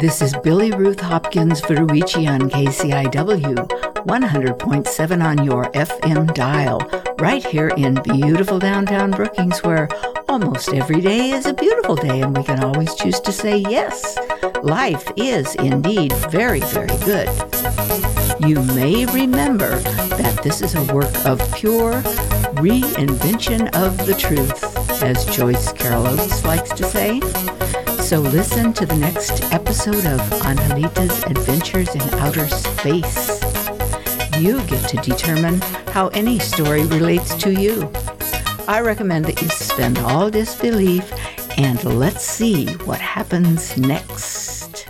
This is Billie Ruth Hopkins Furuichi on KCIW, 100.7 on your FM dial, right here in beautiful downtown Brookings, where almost every day is a beautiful day, and we can always choose to say yes. Life is indeed very, very good. You may remember that this is a work of pure reinvention of the truth, as Joyce Carol Oates likes to say. So listen to the next episode of Angelita's Adventures in Outer Space. You get to determine how any story relates to you. I recommend that you suspend all disbelief and let's see what happens next.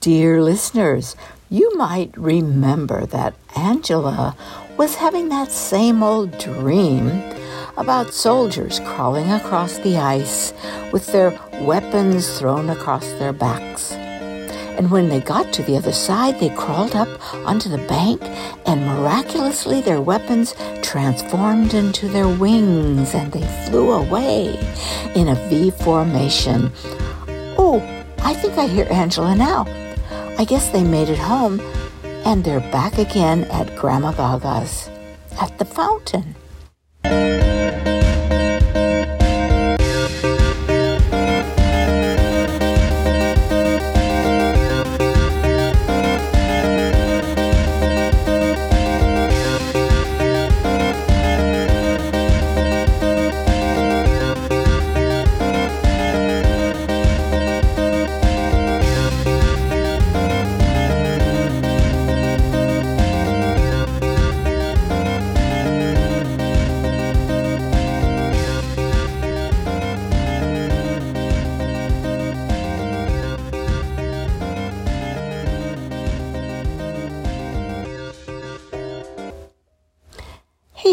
Dear listeners, you might remember that Angela was having that same old dream about soldiers crawling across the ice with their weapons thrown across their backs. And when they got to the other side, they crawled up onto the bank, and miraculously their weapons transformed into their wings and they flew away in a V formation. Oh, I think I hear Angela now. I guess they made it home, and they're back again at Grama Gaw Gaw's at the fountain.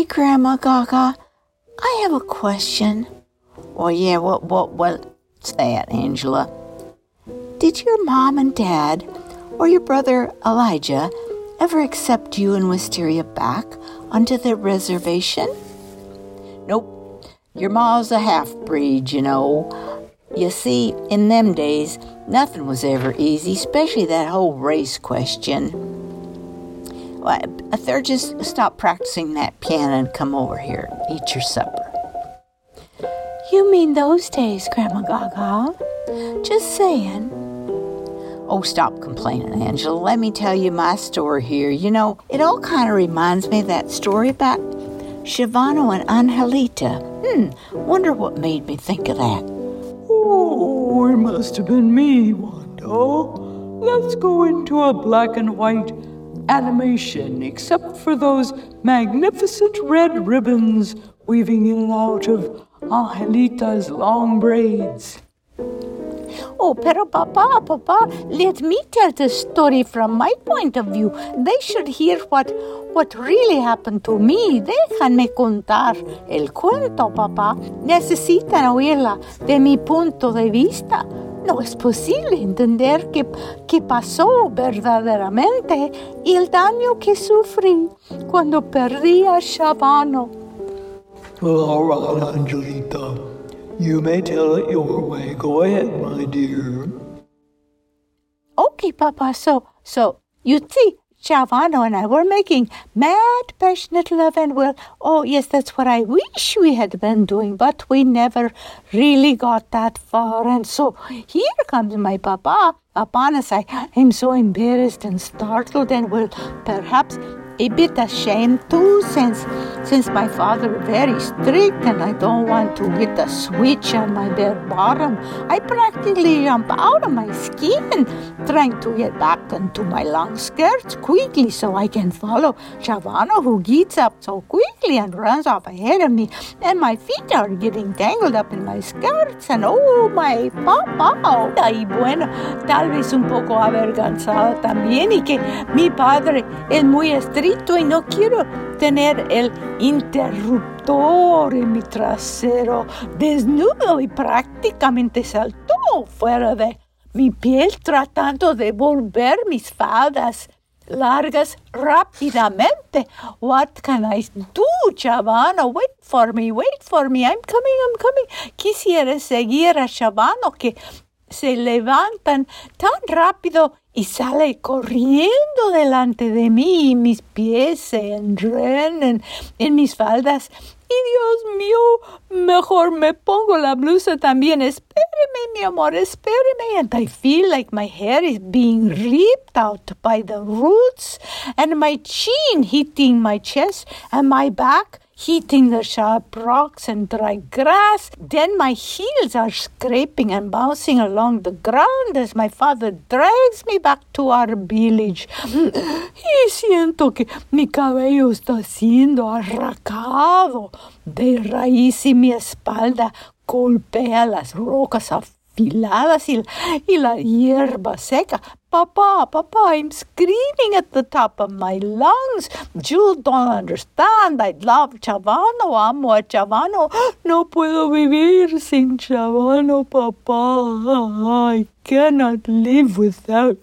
Grama Gaw Gaw, I have a question. Well, yeah, what, what, what's that, Angela? Did your mom and dad or your brother Elijah ever accept you and Wisteria back onto the reservation? Nope. Your ma's a half breed, you know. You see, in them days, nothing was ever easy, especially that whole race question. AEthergis, just stop practicing that piano and come over here. Eat your supper. You mean those days, Grama Gaw Gaw? Just saying. Oh, stop complaining, Angela. Let me tell you my story here. You know, it all kind of reminds me of that story about Shavano and Angelita. Hmm, wonder what made me think of that. Oh, it must have been me, Wanda. Let's go into a black and white animation, except for those magnificent red ribbons weaving in and out of Angelita's long braids. Oh, pero papa, papa, let me tell the story from my point of view. They should hear what what really happened to me. Déjame contar el cuento, papá. Necesitan oírla de mi punto de vista. No es posible entender qué, qué pasó verdaderamente y el daño que sufrí cuando perdí a Shavano. Well, all right, Angelita. You may tell it your way. Go ahead, my dear. Okay, Papa. So, so you see, Shavano and I were making mad, passionate love, and well, oh yes, that's what I wish we had been doing, but we never really got that far. And so here comes my papa upon us. I am so embarrassed and startled, and well, perhaps a bit ashamed too, since since my father very strict and I don't want to hit a switch on my bare bottom. I practically jump out of my skin, trying to get back into my long skirts quickly so I can follow Shavano, who gets up so quickly and runs off ahead of me, and my feet are getting tangled up in my skirts, and oh my papa. Y bueno, tal vez un poco avergonzada también, y que mi padre es muy estricto y no quiero tener el interruptor en mi trasero desnudo y prácticamente saltó fuera de mi piel tratando de volver mis faldas largas rápidamente. What can I do, Shavano? Wait for me, wait for me. I'm coming, I'm coming. Quisiera seguir a Shavano que se levantan tan rápido y sale corriendo delante de mí y mis pies se enredan en mis faldas. Y Dios mío, mejor me pongo la blusa también. Espéreme, mi amor, espéreme. And I feel like my hair is being ripped out by the roots and my chin hitting my chest and my back hitting the sharp rocks and dry grass. Then my heels are scraping and bouncing along the ground as my father drags me back to our village. Y siento que mi cabello está siendo arrancado de raíz y mi espalda golpea las rocas afiladas y, y la hierba seca. Papa, Papa, I'm screaming at the top of my lungs. Jules don't understand. I love Shavano. Amo a Shavano. No puedo vivir sin Shavano, Papa. I cannot live without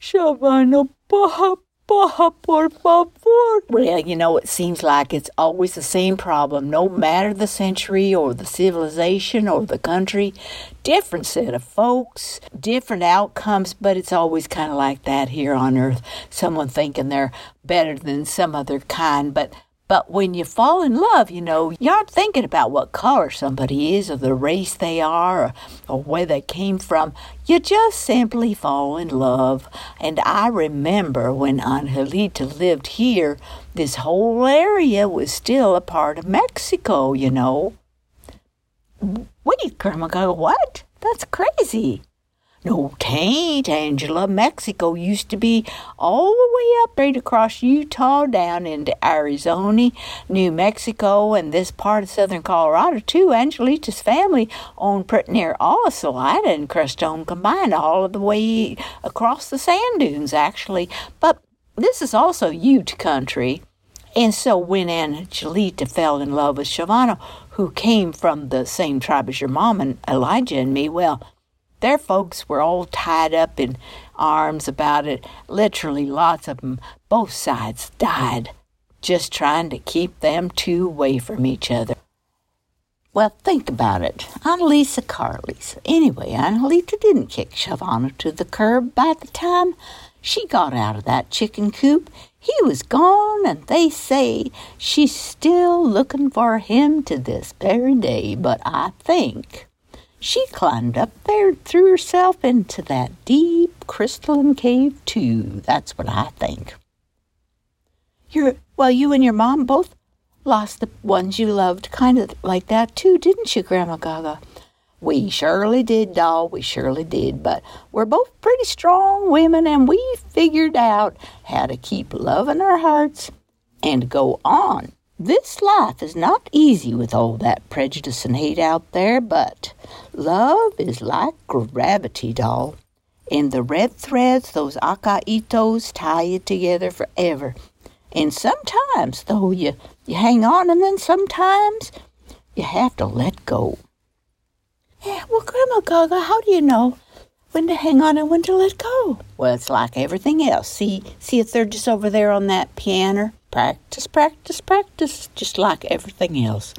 Shavano, Papa por favor. Well, you know, it seems like it's always the same problem, no matter the century or the civilization or the country. Different set of folks, different outcomes, but it's always kind of like that here on Earth. Someone thinking they're better than some other kind, but but when you fall in love, you know, you aren't thinking about what color somebody is or the race they are or, or, where they came from. You just simply fall in love. And I remember when Angelita lived here, this whole area was still a part of Mexico, you know. Wait, Grandma, what? That's crazy. No, tain't, Angela. Mexico used to be all the way up right across Utah down into Arizona, New Mexico, and this part of southern Colorado, too. Angelita's family owned pretty near all of Salida and Crestone combined, all of the way across the sand dunes, actually. But this is also Ute country. And so when Angelita fell in love with Shavano, who came from the same tribe as your mom and Elijah and me, well, their folks were all tied up in arms about it. Literally, lots of them, both sides, died just trying to keep them two away from each other. Well, think about it. Annalisa Carlisa. Anyway, Angelita didn't kick Shavano to the curb by the time she got out of that chicken coop. He was gone, and they say she's still looking for him to this very day. But I think she climbed up there and threw herself into that deep crystalline cave, too. That's what I think. You're, well, you and your mom both lost the ones you loved kind of like that, too, didn't you, Grama Gaw Gaw? We surely did, doll. We surely did. But we're both pretty strong women, and we figured out how to keep love in our hearts and go on this life is not easy with all that prejudice and hate out there, but love is like gravity, doll. And the red threads, those acaitos, tie you together forever. And sometimes, though, you, you hang on, and then sometimes you have to let go. Yeah, well, Grama Gaw Gaw, how do you know when to hang on and when to let go? Well, it's like everything else. See, see if they're just over there on that piano? Practice, practice, practice, just like everything else.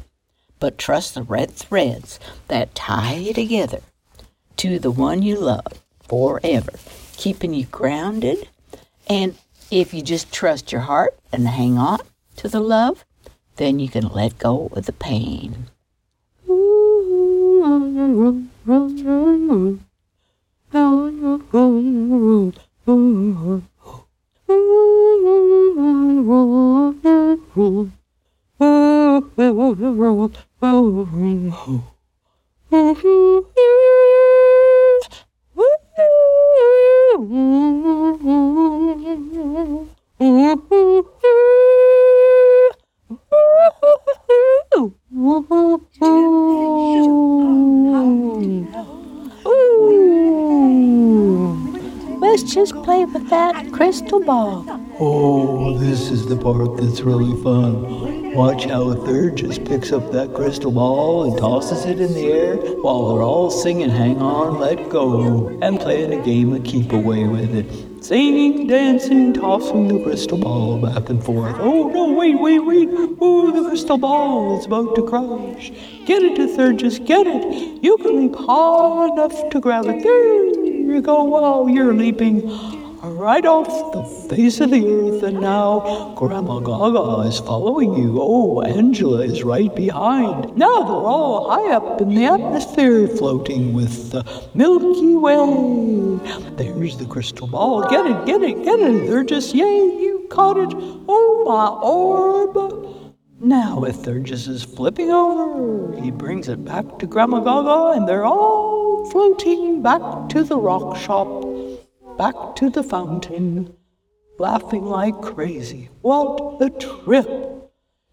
But trust the red threads that tie you together to the one you love forever, keeping you grounded. And if you just trust your heart and hang on to the love, then you can let go of the pain. Let's crystal ball. Oh, this is the part that's really fun. Watch how AEthergis just picks up that crystal ball and tosses it in the air while they're all singing Hang On, Let Go and playing a game of keep away with it. Singing, dancing, tossing the crystal ball back and forth. Oh no, wait, wait, wait. Oh, the crystal ball is about to crash. Get it, AEthergis, just get it. You can leap high enough to grab it. There you go. Wow, you're leaping right off the face of the earth, and now Grama Gaw Gaw is following you. Oh, Angela is right behind. Now they're all high up in the atmosphere, floating with the Milky Way. There's the crystal ball. Get it, get it, get it. They're just, yay, you caught it. Oh, my orb. Now, if they're is flipping over, he brings it back to Grama Gaw Gaw, and they're all floating back to the rock shop back to the fountain, laughing like crazy. What a trip!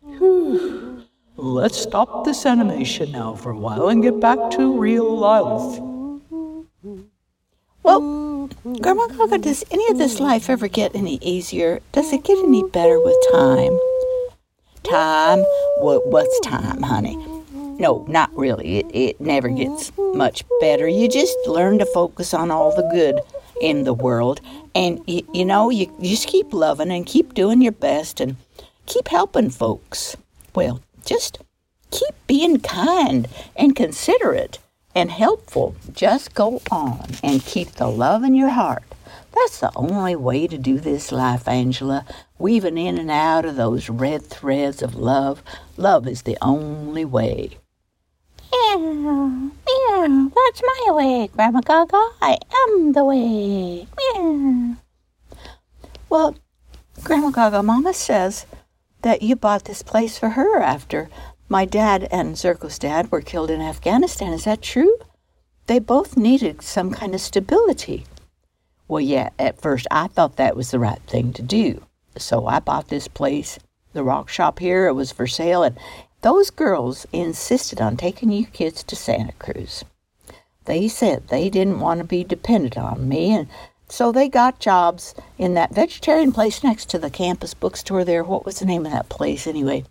Whew. Let's stop this animation now for a while and get back to real life. Well, Grama Gaw Gaw, does any of this life ever get any easier? Does it get any better with time? Time? What, what's time, honey? No, not really. It, it never gets much better. You just learn to focus on all the good in the world. And, you, you know, you, you just keep loving and keep doing your best and keep helping folks. Well, just keep being kind and considerate and helpful. Just go on and keep the love in your heart. That's the only way to do this life, Angela. Weaving in and out of those red threads of love. Love is the only way. Meow, meow, that's my way, Grama Gaw Gaw. I am the way. Meow. Well, Grama Gaw Gaw, Mama says that you bought this place for her after my dad and Zurko's dad were killed in Afghanistan. Is that true? They both needed some kind of stability. Well, yeah, at first I thought that was the right thing to do. So I bought this place, the rock shop here. It was for sale, and those girls insisted on taking you kids to Santa Cruz. They said they didn't want to be dependent on me, and so they got jobs in that vegetarian place next to the campus bookstore there. What was the name of that place anyway?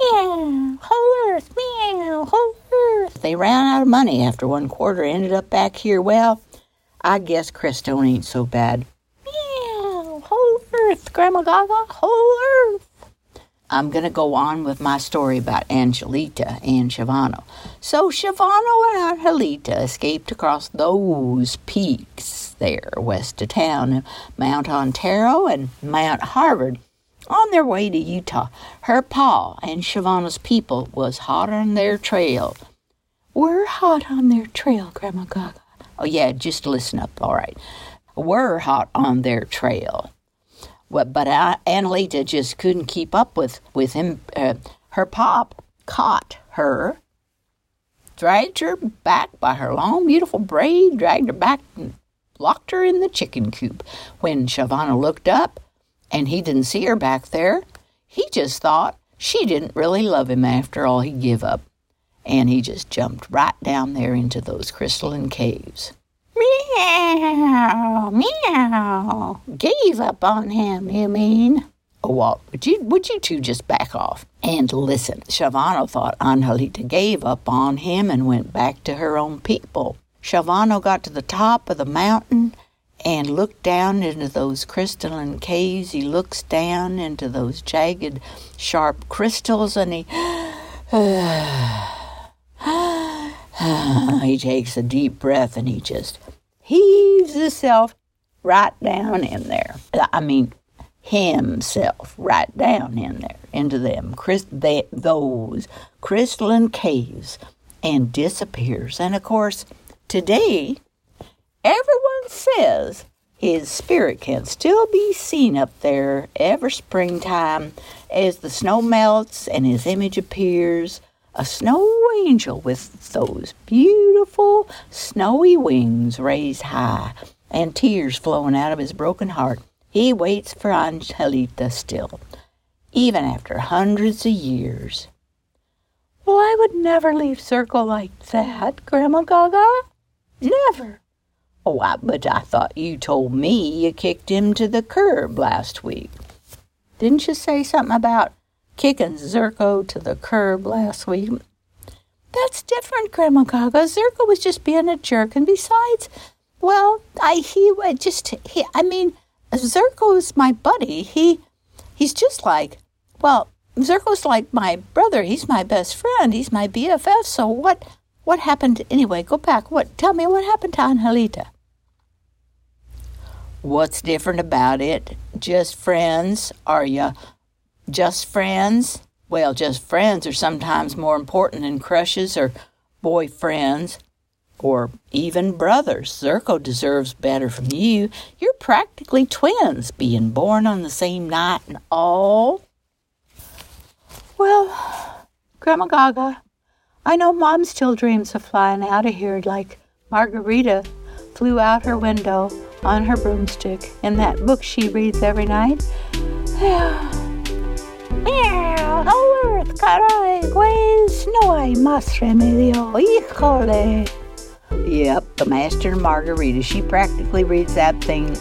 Meow, whole earth, meow, whole earth. They ran out of money after one quarter, ended up back here. Well, I guess Crestone ain't so bad. Meow, whole earth, Grama Gaw Gaw, whole earth. I'm going to go on with my story about Angelita and Shavano. So Shavano and Angelita escaped across those peaks there west of town, Mount Antero and Mount Harvard, on their way to Utah. Her pa and Shavano's people was hot on their trail. We're hot on their trail, Grama Gaw Gaw. Oh, yeah, just listen up, all right. We're hot on their trail. But Angelita just couldn't keep up with, with him. Uh, her pop caught her, dragged her back by her long, beautiful braid, dragged her back and locked her in the chicken coop. When Shavano looked up and he didn't see her back there, he just thought she didn't really love him after all he give up. And he just jumped right down there into those crystalline caves. Meow, meow. Gave up on him, you mean? Oh, Walt, would you, would you two just back off and listen? Shavano thought Angelita gave up on him and went back to her own people. Shavano got to the top of the mountain and looked down into those crystalline caves. He looks down into those jagged, sharp crystals and he. he takes a deep breath and he just heaves himself right down in there. I mean, himself right down in there into them they, those crystalline caves and disappears. And of course, today everyone says his spirit can still be seen up there every springtime as the snow melts and his image appears a snow angel with those beautiful snowy wings raised high and tears flowing out of his broken heart. He waits for Angelita still, even after hundreds of years. Well, I would never leave Zurko like that, Grama Gaw Gaw. Never. Oh, I, but I thought you told me you kicked him to the curb last week. Didn't you say something about kicking Zurko to the curb last week. That's different, Grandma Gaga. Zurko was just being a jerk, and besides, well, I he just he I mean, Zurko's my buddy. He he's just like well, Zurko's like my brother. He's my best friend. He's my BFF. So what what happened anyway? Go back. What tell me what happened to Angelita? What's different about it? Just friends? Are you just friends? Well, just friends are sometimes more important than crushes or boyfriends or even brothers. Zurko deserves better from you. You're practically twins, being born on the same night and all. Well, Grama Gaw Gaw, I know Mom still dreams of flying out of here like Margarita flew out her window on her broomstick in that book she reads every night. Earth, caray, pues no hay más remedio, híjole. Yep, the Master Margarita. She practically reads that thing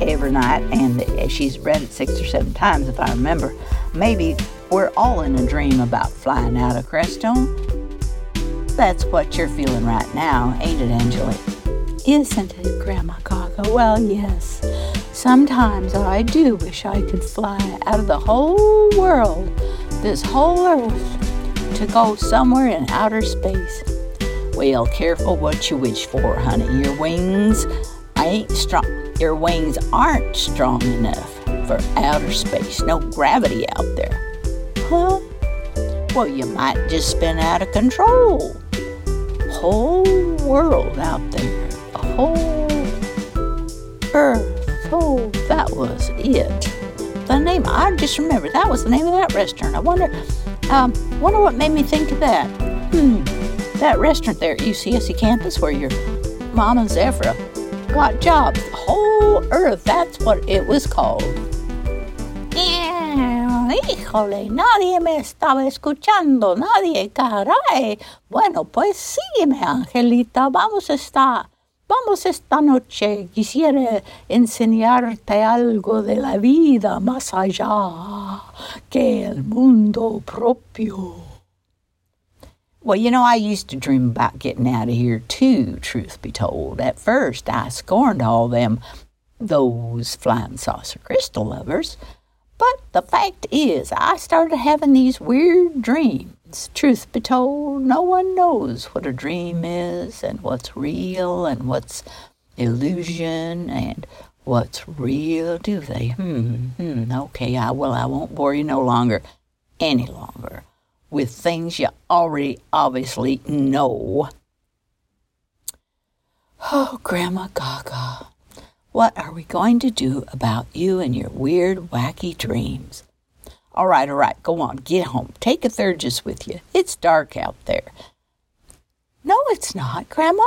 every night, and she's read it six or seven times, if I remember. Maybe we're all in a dream about flying out of Crestone. That's what you're feeling right now, ain't it, Angela? Isn't it, Grandma Gaga? Well, yes. Sometimes I do wish I could fly out of the whole world, this whole earth, to go somewhere in outer space. Well, careful what you wish for, honey. Your wings ain't strong. Your wings aren't strong enough for outer space. No gravity out there. Huh? Well, you might just spin out of control. Whole world out there. A whole earth Oh, that was it. The name, I just remember that was the name of that restaurant. I wonder, um, wonder what made me think of that. Hmm, that restaurant there at UCSC campus where your mom and Zephyr got jobs. The whole earth, that's what it was called. Híjole, nadie me estaba escuchando, nadie, caray. Bueno, pues sígueme, Angelita, vamos a estar Vamos esta noche, quisiera enseñarte algo de la vida más allá que el mundo propio. Well, you know, I used to dream about getting out of here too, truth be told. At first, I scorned all them, those flying saucer crystal lovers. But the fact is, I started having these weird dreams truth be told, no one knows what a dream is and what's real and what's illusion and what's real, do they? Hmm, hmm, okay, I well, I won't bore you no longer, any longer, with things you already obviously know. Oh, Grama Gaw Gaw, what are we going to do about you and your weird, wacky dreams? All right, all right, go on, get home. Take AEthergis with you. It's dark out there. No, it's not, Grandma.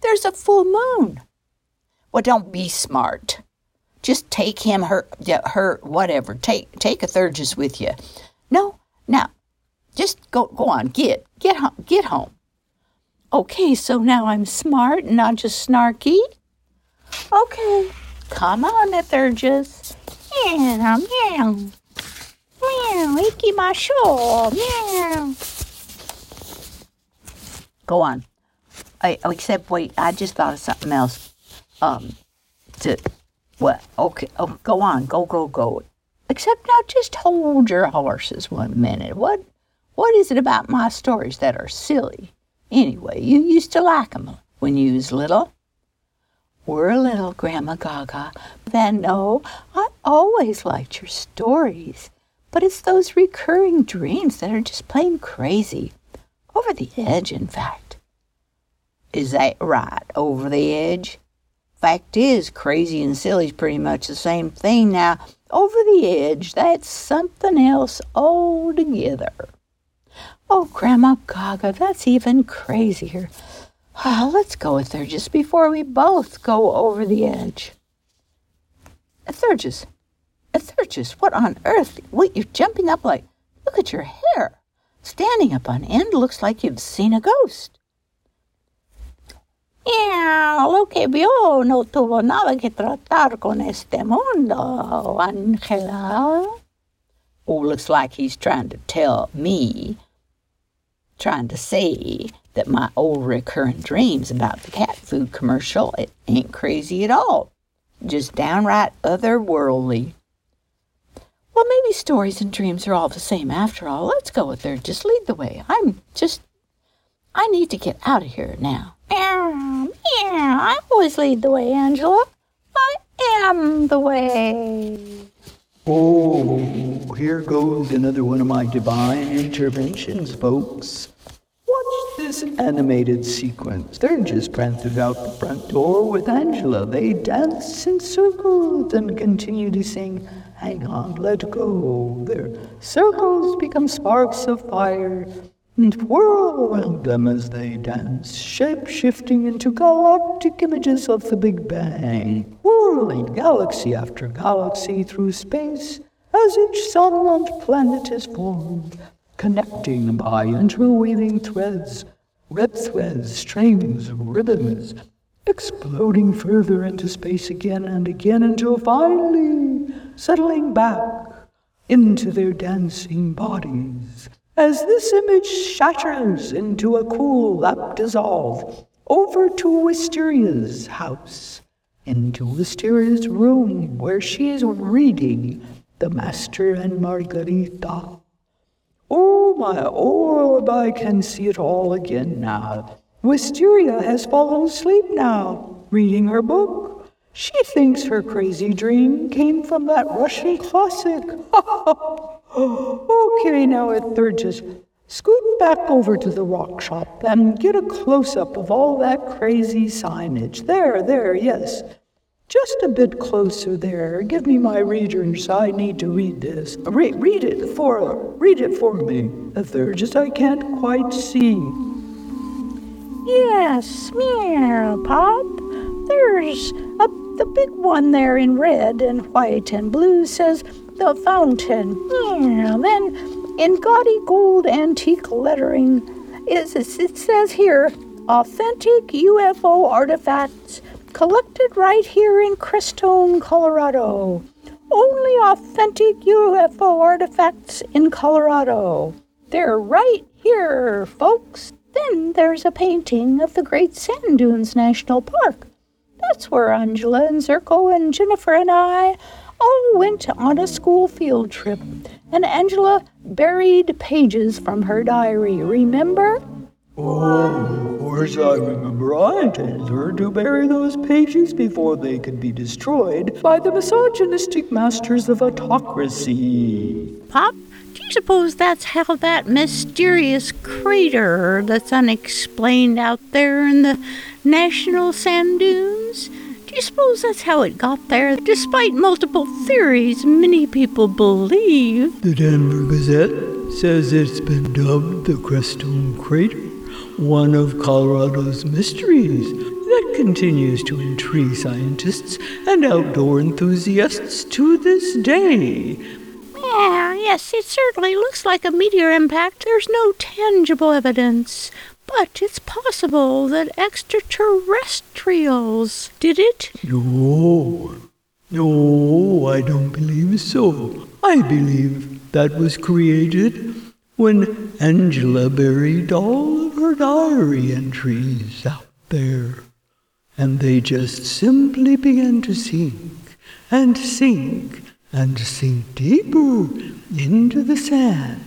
There's a full moon. Well, don't be smart. Just take him, her, her, whatever. Take, take AEthergis with you. No, now, just go, go on. Get, get home, get home. Okay, so now I'm smart and not just snarky. Okay, come on, AEthergis. Meow, meow. Meow, Meow. Go on. I, oh, except wait, I just thought of something else. Um, to what? Okay, oh, go on, go, go, go. Except now, just hold your horses one minute. What, what is it about my stories that are silly? Anyway, you used to like 'em when you was little. We're little, Grama Gaw Gaw. Then no, I always liked your stories. But it's those recurring dreams that are just plain crazy. Over the edge, in fact. Is that right? Over the edge? Fact is, crazy and silly's pretty much the same thing. Now, over the edge, that's something else altogether. Oh, Grandma Gaga, that's even crazier. Ah, let's go with AEthergis before we both go over the edge. AEthergis, AEthergis, what on earth? What, you're jumping up like, look at your hair. Standing up on end looks like you've seen a ghost. Lo que vio no tuvo nada que tratar con este mundo, Angela. Oh, looks like he's trying to tell me, trying to say that my old recurrent dreams about the cat food commercial it ain't crazy at all. Just downright otherworldly. Well, maybe stories and dreams are all the same after all. Let's go with her. Just lead the way. I'm just. I need to get out of here now. Meow, meow. I always lead the way, Angela. I am the way. Oh, here goes another one of my divine interventions, folks. This animated sequence. Just prancing out the front door with Angela. They dance in circles and continue to sing, Hang on, let go. Their circles become sparks of fire and whirl around them as they dance, shape shifting into galactic images of the Big Bang, whirling galaxy after galaxy through space as each sun and planet is formed, connecting by interweaving threads, red threads, strings, ribbons, exploding further into space again and again until finally settling back into their dancing bodies. As this image shatters into a cool lap dissolve over to Wisteria's house, into Wisteria's room where she is reading The Master and Margarita. Oh, my oh, orb, I can see it all again now. Wisteria has fallen asleep now, reading her book. She thinks her crazy dream came from that Russian classic. okay, now AEthergis, scoot back over to the rock shop and get a close up of all that crazy signage. There, there, yes. Just a bit closer there. Give me my readers. I need to read this. Re- read it for read it for me. The third, just I can't quite see. Yes, meow, Pop. There's a, the big one there in red and white and blue says the fountain. Meow. Then in gaudy gold antique lettering, it says here authentic UFO artifacts collected right here in Crestone, Colorado. Only authentic UFO artifacts in Colorado. They're right here, folks. Then there's a painting of the Great Sand Dunes National Park. That's where Angela and Zurko and Jennifer and I all went on a school field trip. And Angela buried pages from her diary, remember? Oh, course I remember I told her to bury those pages before they could be destroyed by the misogynistic masters of autocracy. Pop, do you suppose that's how that mysterious crater that's unexplained out there in the national sand dunes? Do you suppose that's how it got there? Despite multiple theories, many people believe. The Denver Gazette says it's been dubbed the Crestone Crater, one of Colorado's mysteries that continues to intrigue scientists and outdoor enthusiasts to this day. Yeah, yes, it certainly looks like a meteor impact. There's no tangible evidence. But it's possible that extraterrestrials did it. No, no, I don't believe so. I believe that was created when Angela buried all of her diary entries out there. And they just simply began to sink and sink and sink deeper into the sand.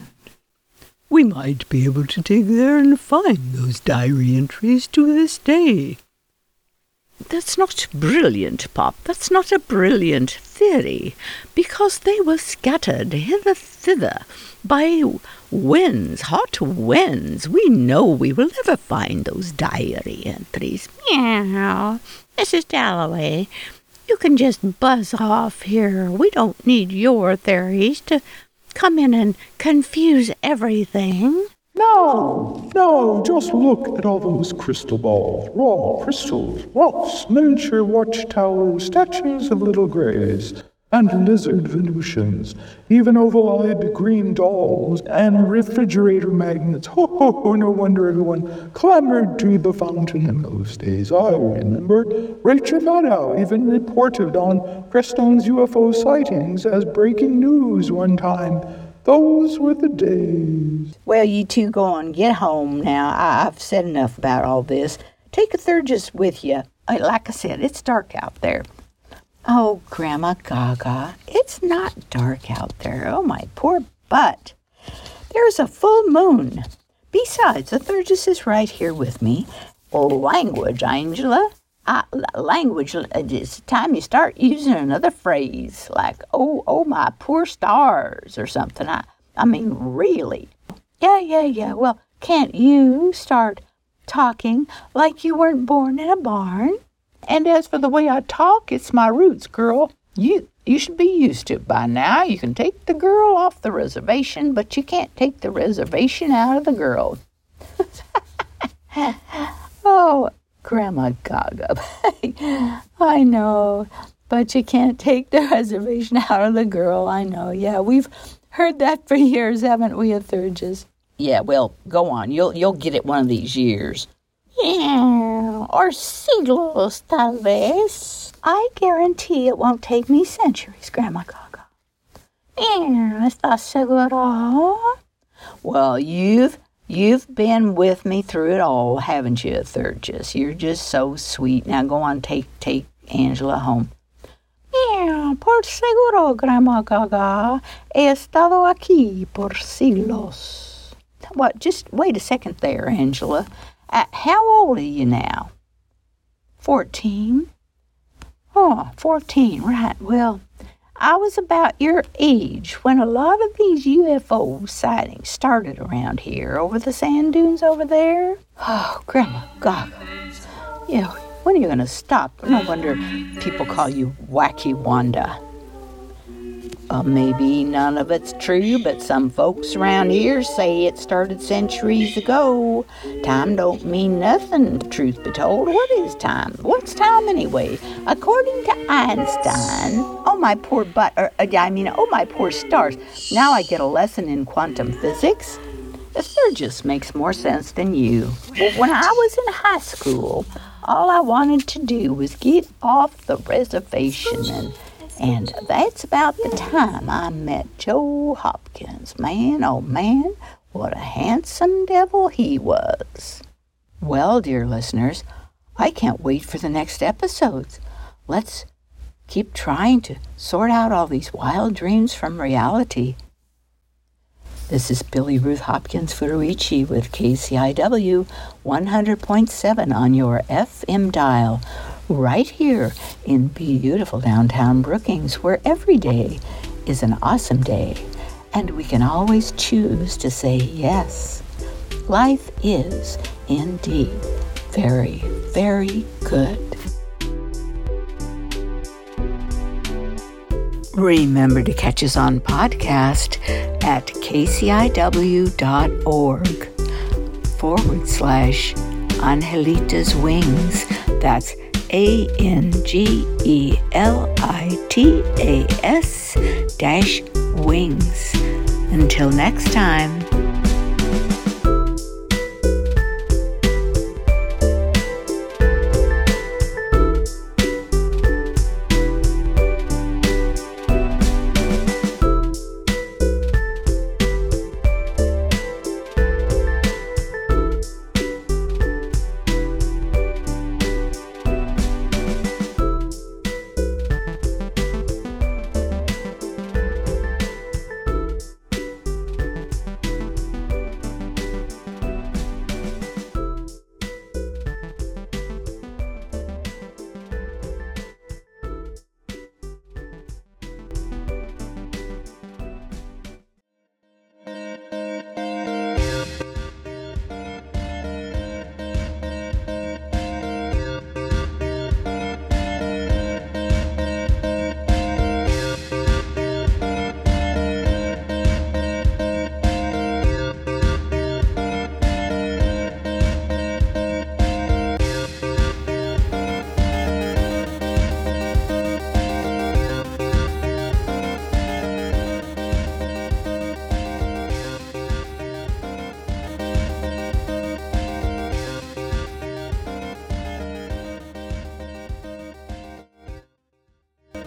We might be able to dig there and find those diary entries to this day. That's not brilliant, Pop. That's not a brilliant theory, because they were scattered hither thither by winds, hot winds. We know we will never find those diary entries. Meow. Mrs. Dalloway, you can just buzz off here. We don't need your theories to come in and confuse everything. No, no, just look at all those crystal balls, raw crystals, rocks, miniature watchtowers, statues of little greys, and lizard Venusians, even oval-eyed green dolls, and refrigerator magnets. Ho, ho, ho, no wonder everyone clamored to the fountain in those days. I remember Rachel Maddow even reported on Crestone's UFO sightings as breaking news one time. those were the days. Well, you two go on, get home now. I- I've said enough about all this. Take AEthergis with you. Uh, like I said, it's dark out there. Oh, Grama Gaw Gaw, it's not dark out there. Oh, my poor butt. There's a full moon. Besides, the AEthergis is right here with me. Oh, language, Angela. I, language, uh, it's time you start using another phrase like, oh, oh, my poor stars or something. I, I mean, really. Yeah, yeah, yeah. Well, can't you start talking like you weren't born in a barn? And as for the way I talk, it's my roots, girl. You you should be used to it by now. You can take the girl off the reservation, but you can't take the reservation out of the girl. oh, Grandma Gaga. I know, but you can't take the reservation out of the girl. I know. Yeah, we've heard that for years, haven't we, AEthergis? Yeah, well, go on. You'll you'll get it one of these years. Yeah, or siglos, tal vez. I guarantee it won't take me centuries, Grama Gaw Gaw. Yeah, ¿estás seguro? Well, you've you've been with me through it all, haven't you, AEthergis? You're just so sweet. Now go on, take take Angela home. Yeah, por seguro, Grama Gaw Gaw. He estado aquí por siglos. What? Just wait a second there, Angela. Uh, how old are you now? Fourteen. Oh, 14, right. Well, I was about your age when a lot of these UFO sightings started around here over the sand dunes over there. Oh, Grandma Gaga. Yeah, when are you going to stop? No wonder people call you Wacky Wanda. Uh, maybe none of it's true, but some folks around here say it started centuries ago. Time don't mean nothing, truth be told. What is time? What's time anyway? According to Einstein, oh my poor butt, or, uh, I mean, oh my poor stars. Now I get a lesson in quantum physics. Sturgis makes more sense than you. Well, when I was in high school, all I wanted to do was get off the reservation and and that's about the time I met Joe Hopkins. Man, oh man, what a handsome devil he was. Well, dear listeners, I can't wait for the next episodes. Let's keep trying to sort out all these wild dreams from reality. This is Billie Ruth Hopkins Furuichi with KCIW 100.7 on your FM dial right here in beautiful downtown Brookings, where every day is an awesome day, and we can always choose to say yes. Life is indeed very, very good. Remember to catch us on podcast at kciw.org forward slash Angelita's Wings. That's a N G E L I T A S dash wings. Until next time.